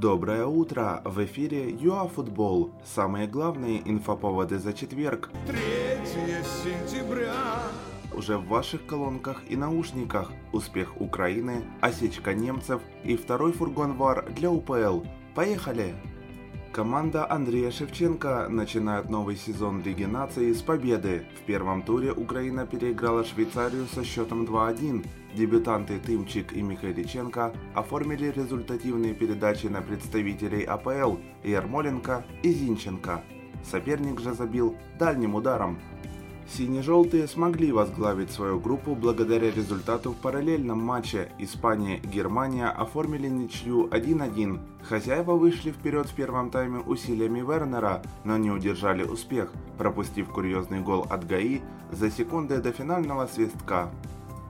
Доброе утро! В эфире ЮАФутбол. Самые главные инфоповоды за четверг. 3 сентября. Уже в ваших колонках и наушниках. Успех Украины, осечка немцев и второй фургон ВАР для УПЛ. Поехали! Команда Андрея Шевченко начинает новый сезон Лиги наций с победы. В первом туре Украина переиграла Швейцарию со счетом 2-1. Дебютанты Тымчик и Михайличенко оформили результативные передачи на представителей АПЛ Ярмоленко и Зинченко. Соперник же забил дальним ударом. Сине-желтые смогли возглавить свою группу благодаря результату в параллельном матче. Испания и Германия оформили ничью 1-1. Хозяева вышли вперед в первом тайме усилиями Вернера, но не удержали успех, пропустив курьезный гол от ГАИ за секунды до финального свистка.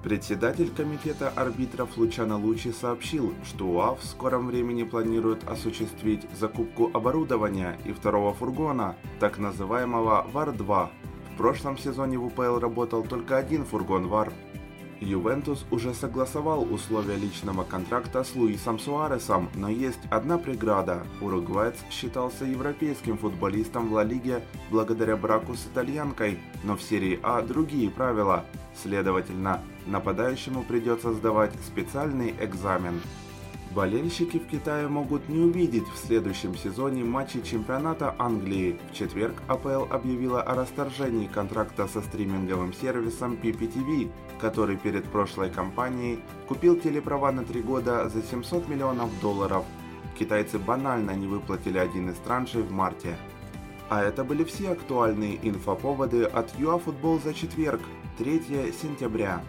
Председатель комитета арбитров Лучано Лучи сообщил, что УАФ в скором времени планирует осуществить закупку оборудования и второго фургона, так называемого ВАР-2. Прошлом сезоне в УПЛ работал только один фургон ВАР. Ювентус уже согласовал условия личного контракта с Луисом Суаресом, но есть одна преграда. Уругвайц считался европейским футболистом в Ла Лиге благодаря браку с итальянкой, но в серии А другие правила. Следовательно, нападающему придется сдавать специальный экзамен. Болельщики в Китае могут не увидеть в следующем сезоне матчи чемпионата Англии. В четверг АПЛ объявила о расторжении контракта со стриминговым сервисом PPTV, который перед прошлой кампанией купил телеправа на три года за 700 миллионов долларов. Китайцы банально не выплатили один из траншей в марте. А это были все актуальные инфоповоды от ЮАФутбол за четверг, 3 сентября.